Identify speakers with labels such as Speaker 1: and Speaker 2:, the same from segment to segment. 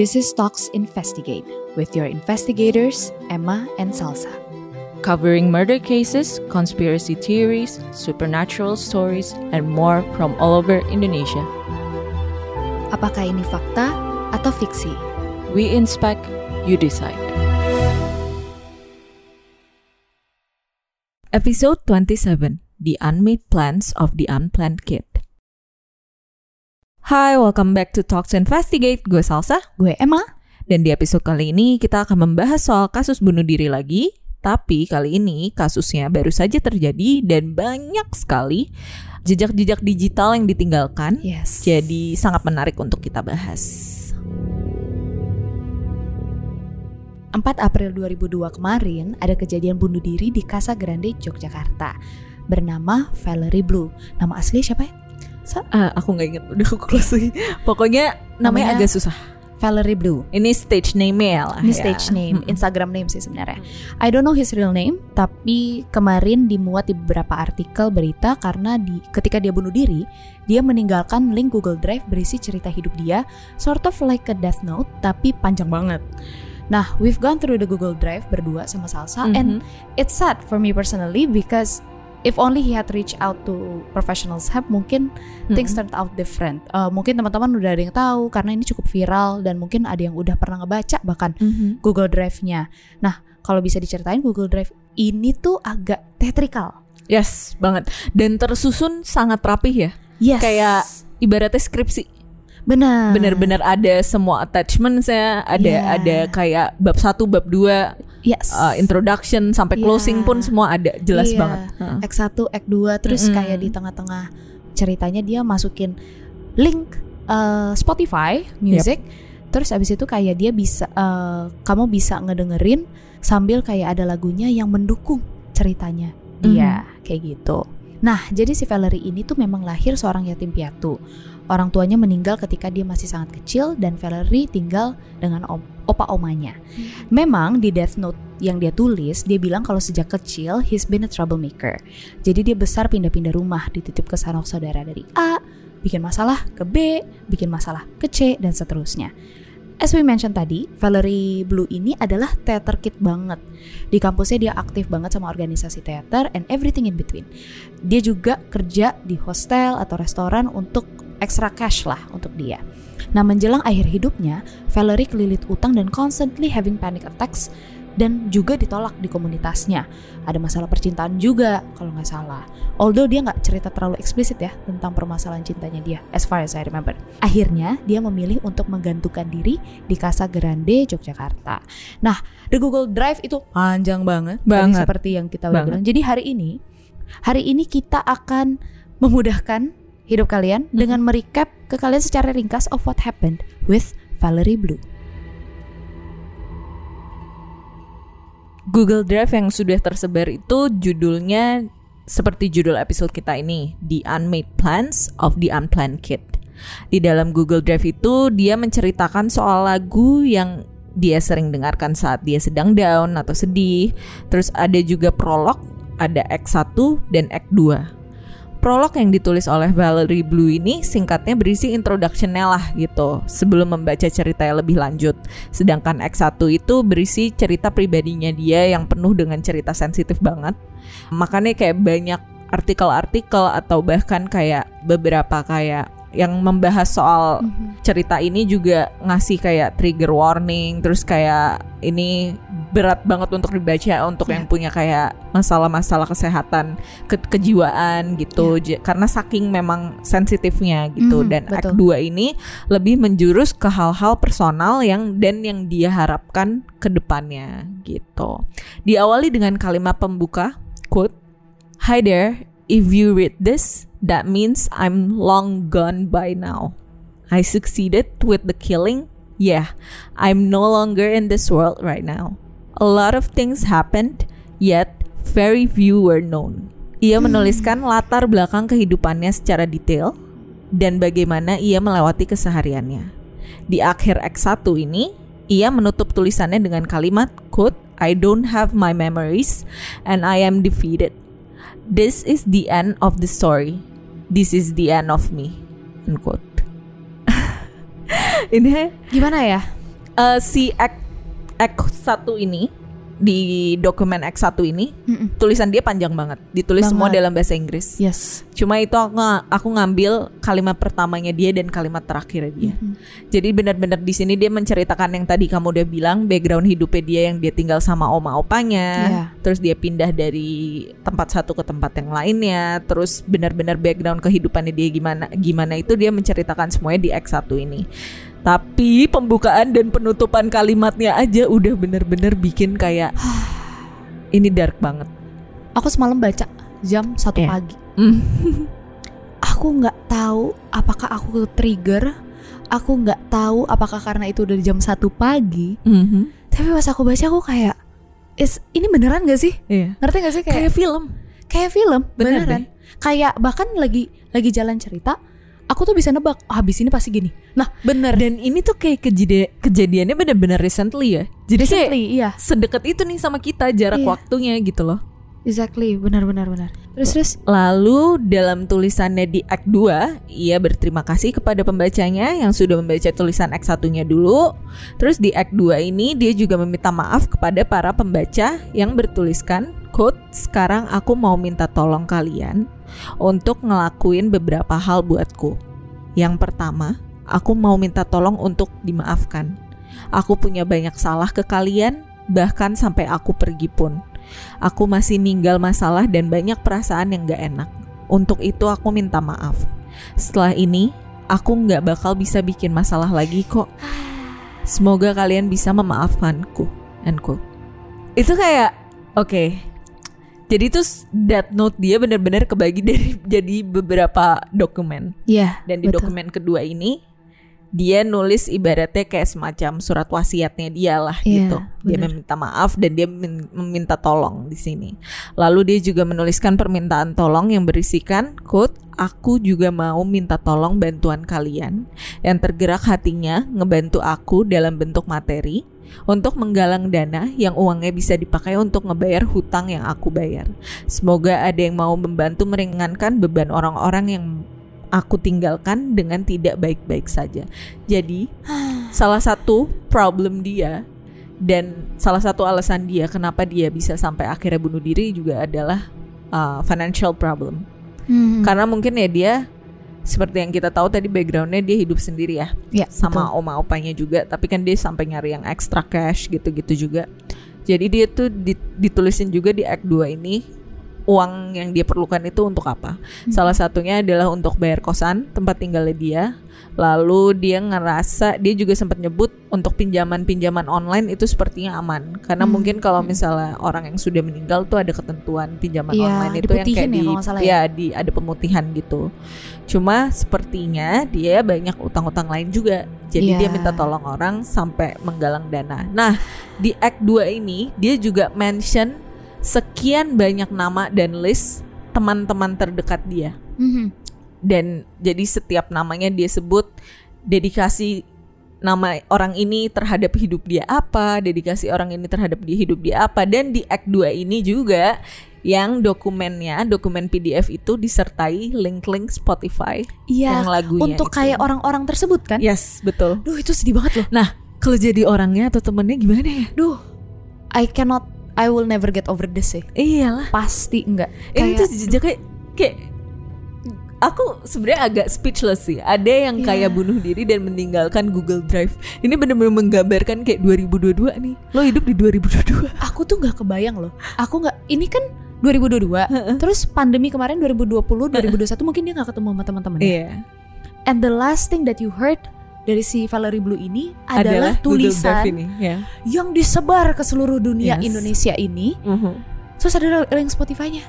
Speaker 1: This is Talks Investigate with your investigators, Emma and Salsa.
Speaker 2: covering murder cases, conspiracy theories, supernatural stories, and more from all over Indonesia.
Speaker 1: Apakah ini fakta atau fiksi?
Speaker 2: We inspect, you decide. Episode 27 The Unmade Plans of the Unplanned Kid. Hai, welcome back to Talks Investigate. Gue Salsa.
Speaker 1: Gue Emma.
Speaker 2: Dan di episode kali ini kita akan membahas soal kasus bunuh diri lagi. Tapi kali ini kasusnya baru saja terjadi dan banyak sekali jejak-jejak digital yang ditinggalkan.
Speaker 1: Yes.
Speaker 2: Jadi sangat menarik untuk kita bahas.
Speaker 1: 4 April 2002 kemarin ada kejadian bunuh diri di Casa Grande, Yogyakarta bernama Valerie Blue. Nama asli siapa ya? Sa-
Speaker 2: Ah, aku nggak inget udah aku close lagi. Pokoknya namanya,
Speaker 1: Namanya-
Speaker 2: agak susah.
Speaker 1: Valerie Blue.
Speaker 2: Ini stage name ya lah.
Speaker 1: Ini
Speaker 2: ya.
Speaker 1: stage name,
Speaker 2: Mm-mm.
Speaker 1: Instagram name sih sebenarnya. I don't know his real name, tapi kemarin dimuat di beberapa artikel berita karena di ketika dia bunuh diri, dia meninggalkan link Google Drive berisi cerita hidup dia, sort of like a death note, tapi panjang banget. Nah, we've gone through the Google Drive berdua sama Salsa, and
Speaker 2: Mhm.
Speaker 1: it's sad for me personally because if only he had reached out to professionals help, mungkin things
Speaker 2: Mm-mm.
Speaker 1: turned out different. Uh, mungkin teman-teman udah ada yang tahu karena ini cukup viral dan mungkin ada yang udah pernah ngebaca bahkan
Speaker 2: Mhm.
Speaker 1: Google Drive-nya. Nah, kalau bisa diceritain Google Drive ini tuh agak theatrical.
Speaker 2: Yes, banget. Dan tersusun sangat rapih ya.
Speaker 1: Yes.
Speaker 2: Kayak ibaratnya skripsi.
Speaker 1: Benar.
Speaker 2: Bener-bener ada semua attachments-nya, ada
Speaker 1: Iya.
Speaker 2: ada kayak bab 1, bab 2,
Speaker 1: Yes.
Speaker 2: uh, introduction sampai
Speaker 1: Iya.
Speaker 2: closing pun semua ada, jelas
Speaker 1: Iya.
Speaker 2: banget.
Speaker 1: Act 1, Act 2 terus
Speaker 2: Mm-mm.
Speaker 1: kayak di tengah-tengah ceritanya dia masukin link uh, Spotify music. Terus abis itu kayak dia bisa uh, kamu bisa ngedengerin sambil kayak ada lagunya yang mendukung ceritanya. Dia kayak gitu. Nah, jadi si Valerie ini tuh memang lahir seorang yatim piatu. Orang tuanya meninggal ketika dia masih sangat kecil dan Valerie tinggal dengan om, opa omanya. Memang di Death Note yang dia tulis, dia bilang kalau sejak kecil he's been a troublemaker. Jadi dia besar pindah-pindah rumah, dititip ke sanak saudara dari A, bikin masalah ke B, bikin masalah ke C dan seterusnya. As we mentioned tadi, Valerie Blue ini adalah theater kid banget. Di kampusnya dia aktif banget sama organisasi teater and everything in between. Dia juga kerja di hostel atau restoran untuk extra cash lah untuk dia. Nah menjelang akhir hidupnya, Valerie kelilit utang dan constantly having panic attacks dan juga ditolak di komunitasnya. Ada masalah percintaan juga kalau nggak salah. Although dia nggak cerita terlalu eksplisit ya tentang permasalahan cintanya dia, as far as I remember. Akhirnya dia memilih untuk menggantungkan diri di Casa Grande, Yogyakarta. Nah, the Google Drive itu panjang banget,
Speaker 2: Banget.
Speaker 1: seperti yang kita udah
Speaker 2: Banget.
Speaker 1: bilang. Jadi hari ini, hari ini kita akan memudahkan hidup kalian
Speaker 2: Mhm.
Speaker 1: dengan merecap ke kalian secara ringkas of what happened with Valerie Blue.
Speaker 2: Google Drive yang sudah tersebar itu judulnya seperti judul episode kita ini, The Unmade Plans of the Unplanned Kid. Di dalam Google Drive itu dia menceritakan soal lagu yang dia sering dengarkan saat dia sedang down atau sedih. Terus ada juga prolog, ada Act 1 dan Act 2. Prolog yang ditulis oleh Valerie Blue ini singkatnya berisi introduction-nya lah gitu sebelum membaca cerita yang lebih lanjut. Sedangkan X1 itu berisi cerita pribadinya dia yang penuh dengan cerita sensitif banget. Makanya kayak banyak artikel-artikel atau bahkan kayak beberapa kayak yang membahas soal cerita ini juga ngasih kayak trigger warning terus kayak ini berat banget untuk dibaca untuk
Speaker 1: Iya.
Speaker 2: yang punya kayak masalah-masalah kesehatan ke- kejiwaan gitu J- karena saking memang sensitifnya gitu
Speaker 1: Mhm,
Speaker 2: dan Act
Speaker 1: betul.
Speaker 2: 2 ini lebih menjurus ke hal-hal personal yang dan yang dia harapkan ke depannya gitu. Diawali dengan kalimat pembuka quote Hi there, if you read this, that means I'm long gone by now. I succeeded with the killing. Yeah, I'm no longer in this world right now. A lot of things happened, yet very few were known. Ia menuliskan latar belakang kehidupannya secara detail dan bagaimana ia melewati kesehariannya. Di akhir X1 ini, ia menutup tulisannya dengan kalimat, quote, I don't have my memories and I am defeated. This is the end of the story. This is the end of me. Unquote. Ini
Speaker 1: Gimana ya?
Speaker 2: eh, si X X1 ini di dokumen X1 ini
Speaker 1: Mm-mm.
Speaker 2: tulisan dia panjang banget, ditulis
Speaker 1: Banget.
Speaker 2: semua dalam bahasa Inggris.
Speaker 1: Yes.
Speaker 2: Cuma itu aku, aku ngambil kalimat pertamanya dia dan kalimat terakhirnya dia.
Speaker 1: Mhm.
Speaker 2: Jadi benar-benar di sini dia menceritakan yang tadi kamu udah bilang background hidupnya dia yang dia tinggal sama oma opanya,
Speaker 1: Iya.
Speaker 2: terus dia pindah dari tempat satu ke tempat yang lainnya, terus benar-benar background kehidupannya dia gimana gimana itu dia menceritakan semuanya di X1 ini. Tapi pembukaan dan penutupan kalimatnya aja udah benar-benar bikin kayak ini dark banget.
Speaker 1: Aku semalam baca jam satu
Speaker 2: Iya.
Speaker 1: pagi.
Speaker 2: Mm.
Speaker 1: Aku nggak tahu apakah aku trigger. Aku nggak tahu apakah karena itu udah jam satu pagi.
Speaker 2: Mhm.
Speaker 1: Tapi pas aku baca aku kayak, is ini beneran gak sih?
Speaker 2: Iya.
Speaker 1: Ngerti gak sih kayak
Speaker 2: Kayak film.
Speaker 1: kayak film
Speaker 2: Bener
Speaker 1: beneran. Kayak bahkan lagi lagi jalan cerita, aku tuh bisa nebak oh, habis ini pasti gini. Nah bener.
Speaker 2: Dan ini tuh kayak kejadian kejadiannya benar-benar recently ya. Jadi kayak
Speaker 1: Recently, iya.
Speaker 2: sedekat itu nih sama kita jarak
Speaker 1: Iya.
Speaker 2: waktunya gitu loh.
Speaker 1: Exactly, benar benar. Terus terus
Speaker 2: Lalu dalam tulisannya di Act 2, ia berterima kasih kepada pembacanya yang sudah membaca tulisan Act 1-nya dulu. Terus di Act 2 ini dia juga meminta maaf kepada para pembaca yang bertuliskan quote, "Sekarang aku mau minta tolong kalian untuk ngelakuin beberapa hal buatku. Yang pertama, aku mau minta tolong untuk dimaafkan. Aku punya banyak salah ke kalian, bahkan sampai aku pergi pun. Aku masih ninggal masalah dan banyak perasaan yang gak enak. Untuk itu aku minta maaf. Setelah ini, aku nggak bakal bisa bikin masalah lagi kok. Semoga kalian bisa memaafkanku. End quote. Itu kayak, oke. Jadi itu that note dia benar-benar kebagi dari jadi beberapa dokumen.
Speaker 1: Iya.
Speaker 2: Dan di
Speaker 1: betul.
Speaker 2: dokumen kedua ini dia nulis ibaratnya kayak semacam surat wasiatnya dia lah
Speaker 1: Iya,
Speaker 2: gitu. Dia
Speaker 1: benar.
Speaker 2: meminta maaf dan dia min- meminta tolong di sini. Lalu dia juga menuliskan permintaan tolong yang berisikan quote Aku juga mau minta tolong bantuan kalian yang tergerak hatinya ngebantu aku dalam bentuk materi untuk menggalang dana yang uangnya bisa dipakai untuk ngebayar hutang yang aku bayar. Semoga ada yang mau membantu meringankan beban orang-orang yang aku tinggalkan dengan tidak baik-baik saja. Jadi, salah satu problem dia dan salah satu alasan dia kenapa dia bisa sampai akhirnya bunuh diri juga adalah uh, financial problem.
Speaker 1: Hmm.
Speaker 2: Karena mungkin ya dia seperti yang kita tahu tadi backgroundnya dia hidup sendiri ya
Speaker 1: Ya,
Speaker 2: sama oma opanya juga tapi kan dia sampai nyari yang extra cash gitu-gitu juga jadi dia tuh di- ditulisin juga di act 2 ini uang yang dia perlukan itu untuk apa salah satunya adalah untuk bayar kosan tempat tinggalnya dia lalu dia ngerasa dia juga sempat nyebut untuk pinjaman-pinjaman online itu sepertinya aman karena
Speaker 1: Hmm.
Speaker 2: mungkin kalau misalnya orang yang sudah meninggal tuh ada ketentuan pinjaman
Speaker 1: Iya,
Speaker 2: online itu yang kayak
Speaker 1: ya
Speaker 2: di
Speaker 1: ya.
Speaker 2: ya di ada pemutihan gitu Cuma sepertinya dia banyak utang-utang lain juga. Jadi
Speaker 1: Iya.
Speaker 2: dia minta tolong orang sampai menggalang dana. Nah, di Act 2 ini dia juga mention sekian banyak nama dan list teman-teman terdekat dia.
Speaker 1: Mhm.
Speaker 2: Dan jadi setiap namanya dia sebut dedikasi nama orang ini terhadap hidup dia apa, dedikasi orang ini terhadap dia hidup dia apa dan di Act 2 ini juga yang dokumennya, dokumen PDF itu disertai link-link Spotify
Speaker 1: Iya.
Speaker 2: yang lagunya
Speaker 1: Untuk
Speaker 2: itu.
Speaker 1: kayak orang-orang tersebut kan?
Speaker 2: Yes, betul.
Speaker 1: Duh itu sedih banget loh.
Speaker 2: Nah, kalau jadi orangnya atau temennya gimana ya?
Speaker 1: Duh, I cannot, I will never get over this sih.
Speaker 2: Iyalah.
Speaker 1: Pasti enggak.
Speaker 2: Ini
Speaker 1: Kayak-
Speaker 2: tuh jejak kayak kayak aku sebenarnya agak speechless sih. Ada yang
Speaker 1: Iya.
Speaker 2: kayak bunuh diri dan meninggalkan Google Drive. Ini benar-benar menggambarkan kayak 2022 nih. Lo hidup di 2022.
Speaker 1: aku tuh nggak kebayang loh. Aku nggak. Ini kan 2022. terus pandemi kemarin 2020, 2021 mungkin dia nggak ketemu sama teman-temannya.
Speaker 2: Iya.
Speaker 1: And the last thing that you heard dari si Valerie Blue ini adalah,
Speaker 2: Drive
Speaker 1: tulisan
Speaker 2: ini. Ya.
Speaker 1: yang disebar ke seluruh dunia
Speaker 2: Yes.
Speaker 1: Indonesia ini.
Speaker 2: Mhm.
Speaker 1: Terus ada link Spotify-nya.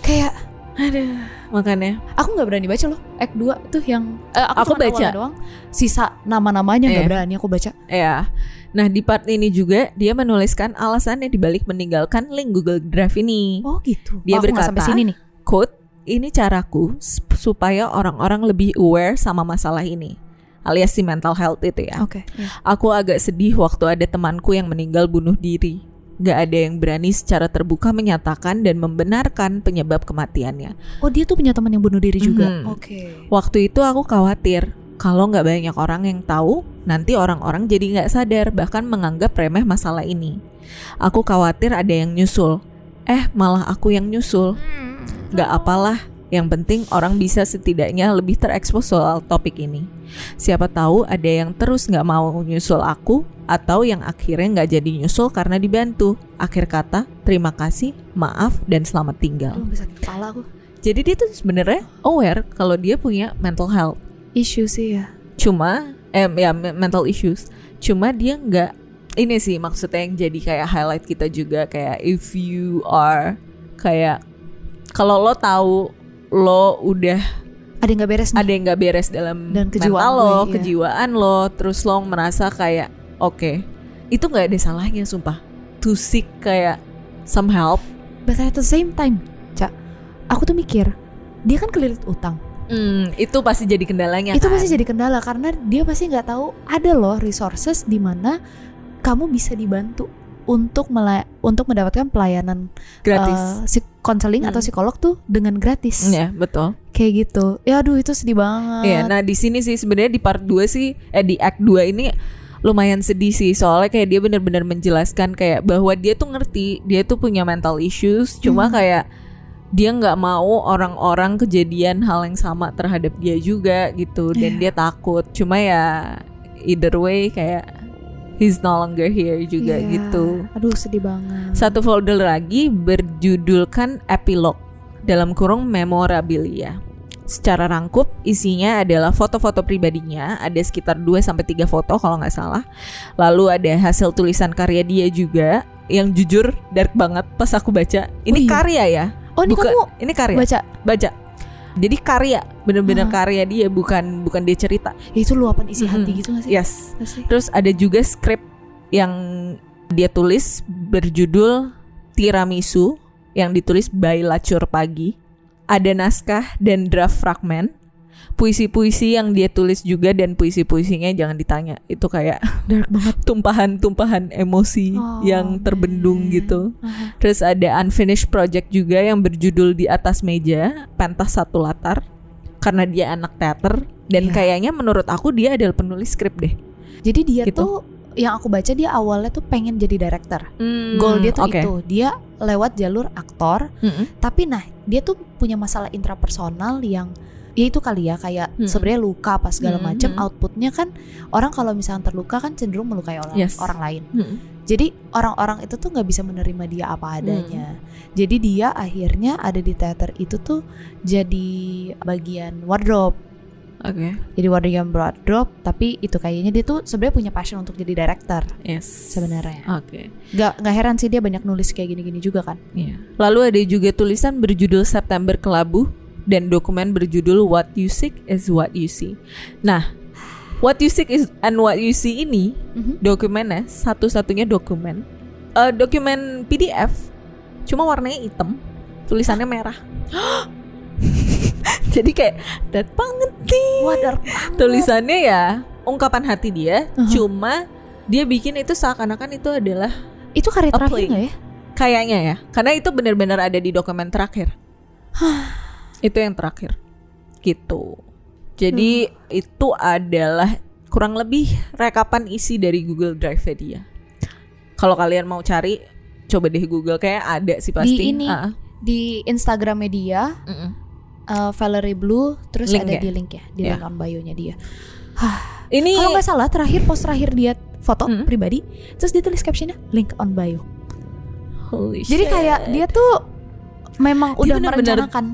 Speaker 1: Kayak
Speaker 2: Aduh, makanya.
Speaker 1: aku nggak berani baca loh. Act 2 tuh yang eh, aku,
Speaker 2: Aku baca.
Speaker 1: doang. Sisa nama-namanya nggak
Speaker 2: Iya.
Speaker 1: berani aku baca.
Speaker 2: Ya. Nah, di part ini juga dia menuliskan alasannya dibalik meninggalkan link Google Drive ini.
Speaker 1: Oh gitu.
Speaker 2: Dia
Speaker 1: oh,
Speaker 2: berkata,
Speaker 1: sampai sini nih.
Speaker 2: quote, ini caraku supaya orang-orang lebih aware sama masalah ini. Alias si mental health itu ya.
Speaker 1: Oke. iya.
Speaker 2: Aku agak sedih waktu ada temanku yang meninggal bunuh diri. Gak ada yang berani secara terbuka menyatakan dan membenarkan penyebab kematiannya.
Speaker 1: Oh dia tuh punya teman yang bunuh diri juga.
Speaker 2: Mhm.
Speaker 1: Oke.
Speaker 2: Waktu itu aku khawatir kalau nggak banyak orang yang tahu nanti orang-orang jadi nggak sadar bahkan menganggap remeh masalah ini. Aku khawatir ada yang nyusul. Eh, malah aku yang nyusul. Gak apalah, yang penting orang bisa setidaknya lebih terekspos soal topik ini. Siapa tahu ada yang terus nggak mau nyusul aku atau yang akhirnya nggak jadi nyusul karena dibantu. Akhir kata, terima kasih, maaf, dan selamat tinggal.
Speaker 1: Aduh, bisa kepala aku.
Speaker 2: Jadi dia tuh sebenarnya aware kalau dia punya mental health.
Speaker 1: Isu sih ya.
Speaker 2: Cuma, eh ya me- mental issues. Cuma dia nggak ini sih maksudnya yang jadi kayak highlight kita juga kayak if you are kayak kalau lo tahu lo udah
Speaker 1: Ada yang nggak beres nih.
Speaker 2: ada yang nggak beres dalam
Speaker 1: Dan kejiwaan
Speaker 2: mental lo,
Speaker 1: gue, iya.
Speaker 2: kejiwaan lo, terus lo merasa kayak oke, itu nggak ada salahnya sumpah. To seek kayak some help.
Speaker 1: But at the same time, Cak, aku tuh mikir, dia kan kelilit utang.
Speaker 2: Hmm, itu pasti jadi kendalanya.
Speaker 1: itu
Speaker 2: kan?
Speaker 1: pasti jadi kendala karena dia pasti nggak tahu ada loh resources di mana kamu bisa dibantu untuk mela- untuk mendapatkan pelayanan
Speaker 2: gratis.
Speaker 1: si konseling atau
Speaker 2: Hmm.
Speaker 1: psikolog tuh dengan gratis.
Speaker 2: Ya betul.
Speaker 1: Kayak gitu. Ya aduh itu sedih banget.
Speaker 2: Iya, nah di sini sih sebenarnya di part 2 sih eh di act 2 ini lumayan sedih sih soalnya kayak dia benar-benar menjelaskan kayak bahwa dia tuh ngerti dia tuh punya mental issues cuma
Speaker 1: Hmm.
Speaker 2: kayak dia nggak mau orang-orang kejadian hal yang sama terhadap dia juga gitu dan
Speaker 1: Iya.
Speaker 2: dia takut cuma ya either way kayak he's no longer here juga
Speaker 1: Iya.
Speaker 2: gitu
Speaker 1: Aduh sedih banget.
Speaker 2: satu folder lagi berjudulkan epilog dalam kurung memorabilia. Secara rangkup isinya adalah foto-foto pribadinya, ada sekitar 2 sampai 3 foto kalau nggak salah. Lalu ada hasil tulisan karya dia juga yang jujur dark banget pas aku baca. Ini
Speaker 1: Oh iya.
Speaker 2: karya ya.
Speaker 1: oh ini
Speaker 2: Bukan-
Speaker 1: kamu
Speaker 2: ini karya.
Speaker 1: baca?
Speaker 2: Baca. Jadi karya, bener-bener
Speaker 1: Ah.
Speaker 2: karya dia bukan bukan dia cerita.
Speaker 1: Ya, itu luapan isi hati
Speaker 2: Mhm.
Speaker 1: gitu gak sih?
Speaker 2: Yes.
Speaker 1: Nggak sih?
Speaker 2: Terus ada juga skrip yang dia tulis berjudul Tiramisu yang ditulis by Lacur Pagi. Ada naskah dan draft fragment. Puisi-puisi yang dia tulis juga dan puisi-puisinya jangan ditanya. Itu kayak
Speaker 1: Dark banget.
Speaker 2: tumpahan-tumpahan emosi
Speaker 1: Oh,
Speaker 2: yang terbendung
Speaker 1: man.
Speaker 2: gitu.
Speaker 1: Aha.
Speaker 2: Terus ada unfinished project juga yang berjudul di atas meja, pentas satu latar. Karena dia anak teater dan
Speaker 1: Iya.
Speaker 2: kayaknya menurut aku dia adalah penulis skrip deh.
Speaker 1: Jadi dia
Speaker 2: Gitu.
Speaker 1: tuh yang aku baca dia awalnya tuh pengen jadi director.
Speaker 2: Hmm,
Speaker 1: Goal dia tuh
Speaker 2: oke.
Speaker 1: itu. Dia lewat jalur aktor,
Speaker 2: Mm-mm.
Speaker 1: tapi nah dia tuh punya masalah intrapersonal yang ya itu kali ya kayak
Speaker 2: Hmm.
Speaker 1: sebenarnya luka apa segala
Speaker 2: Hmm,
Speaker 1: macam
Speaker 2: hmm.
Speaker 1: outputnya kan orang kalau misalnya terluka kan cenderung melukai orang
Speaker 2: Yes.
Speaker 1: orang lain.
Speaker 2: Mm-mm.
Speaker 1: Jadi orang-orang itu tuh nggak bisa menerima dia apa adanya. Jadi dia akhirnya ada di teater itu tuh jadi bagian wardrobe.
Speaker 2: Oke.
Speaker 1: Jadi bagian wardrobe, tapi itu kayaknya dia tuh sebenarnya punya passion untuk jadi director
Speaker 2: Yes.
Speaker 1: sebenarnya.
Speaker 2: Oke.
Speaker 1: Gak nggak heran sih dia banyak nulis kayak gini-gini juga kan.
Speaker 2: Iya. Lalu ada juga tulisan berjudul September Kelabu dan dokumen berjudul What You Seek is What You See. Nah, What You Seek is and What You See ini
Speaker 1: Mhm.
Speaker 2: dokumennya satu-satunya dokumen eh, dokumen PDF cuma warnanya hitam, tulisannya merah. Jadi kayak dat banget nih. Tulisannya ya ungkapan hati dia,
Speaker 1: Uh-huh.
Speaker 2: cuma dia bikin itu seakan-akan itu adalah
Speaker 1: Itu karya terakhir ya?
Speaker 2: Kayaknya ya, karena itu benar-benar ada di dokumen terakhir. Itu yang terakhir, gitu. Jadi itu adalah kurang lebih rekapan isi dari Google Drive dia. Kalau kalian mau cari, coba deh Google kayak ada sih pasti.
Speaker 1: ini.
Speaker 2: Ah,
Speaker 1: Di Instagram media
Speaker 2: mm-mm.
Speaker 1: uh, Valerie Blue terus
Speaker 2: Link
Speaker 1: ada
Speaker 2: ya?
Speaker 1: di link ya, di
Speaker 2: Ya.
Speaker 1: link on bio-nya dia.
Speaker 2: Ini
Speaker 1: Kalau nggak salah terakhir post terakhir dia foto
Speaker 2: Hmm.
Speaker 1: pribadi, terus dia tulis captionnya link on bio.
Speaker 2: holy
Speaker 1: Jadi
Speaker 2: shit.
Speaker 1: kayak dia tuh memang
Speaker 2: Dia
Speaker 1: udah
Speaker 2: bener-bener-
Speaker 1: merencanakan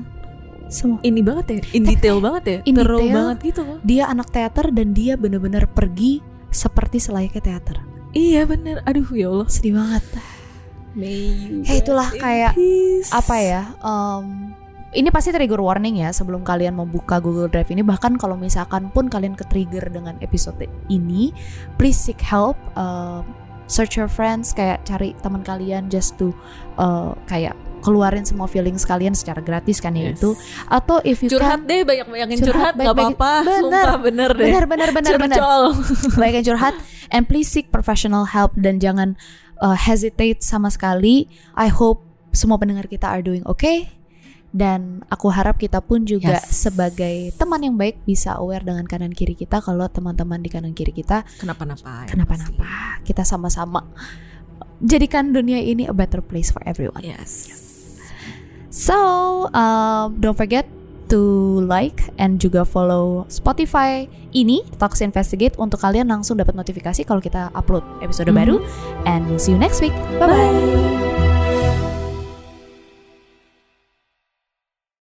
Speaker 1: semua.
Speaker 2: ini banget ya, in detail banget ya,
Speaker 1: in detail.
Speaker 2: banget gitu.
Speaker 1: Dia anak teater dan dia bener-bener pergi seperti selayaknya teater.
Speaker 2: Iya bener, aduh ya Allah.
Speaker 1: Sedih banget.
Speaker 2: May you
Speaker 1: Ya, itulah kayak
Speaker 2: peace.
Speaker 1: Apa ya? em, ini pasti trigger warning ya sebelum kalian membuka Google Drive ini. Bahkan kalau misalkan pun kalian ke-trigger dengan episode ini, please seek help. em, search your friends, kayak cari teman kalian just to eh, kayak keluarin semua feelings kalian secara gratis kan ya
Speaker 2: Yes.
Speaker 1: itu. Atau if you
Speaker 2: curhat
Speaker 1: can
Speaker 2: deh banyak-banyakin
Speaker 1: Curhat,
Speaker 2: curhat nggak
Speaker 1: baik-baik.
Speaker 2: apa-apa
Speaker 1: Bener.
Speaker 2: sumpah bener deh
Speaker 1: benar benar benar benar
Speaker 2: Curcol.
Speaker 1: baik yang curhat and please seek professional help dan jangan uh, hesitate sama sekali I hope semua pendengar kita are doing okay dan aku harap kita pun juga
Speaker 2: Yes.
Speaker 1: sebagai teman yang baik bisa aware dengan kanan kiri kita kalau teman-teman di kanan kiri kita
Speaker 2: Kenapa-napa? ya
Speaker 1: kenapa-napa kita sama-sama jadikan dunia ini a better place for everyone.
Speaker 2: Yes.
Speaker 1: So, um, don't forget to like and juga follow Spotify ini Talks Investigate untuk kalian langsung dapat notifikasi kalau kita upload episode
Speaker 2: Mhm.
Speaker 1: baru. And we'll see you next week. Bye bye.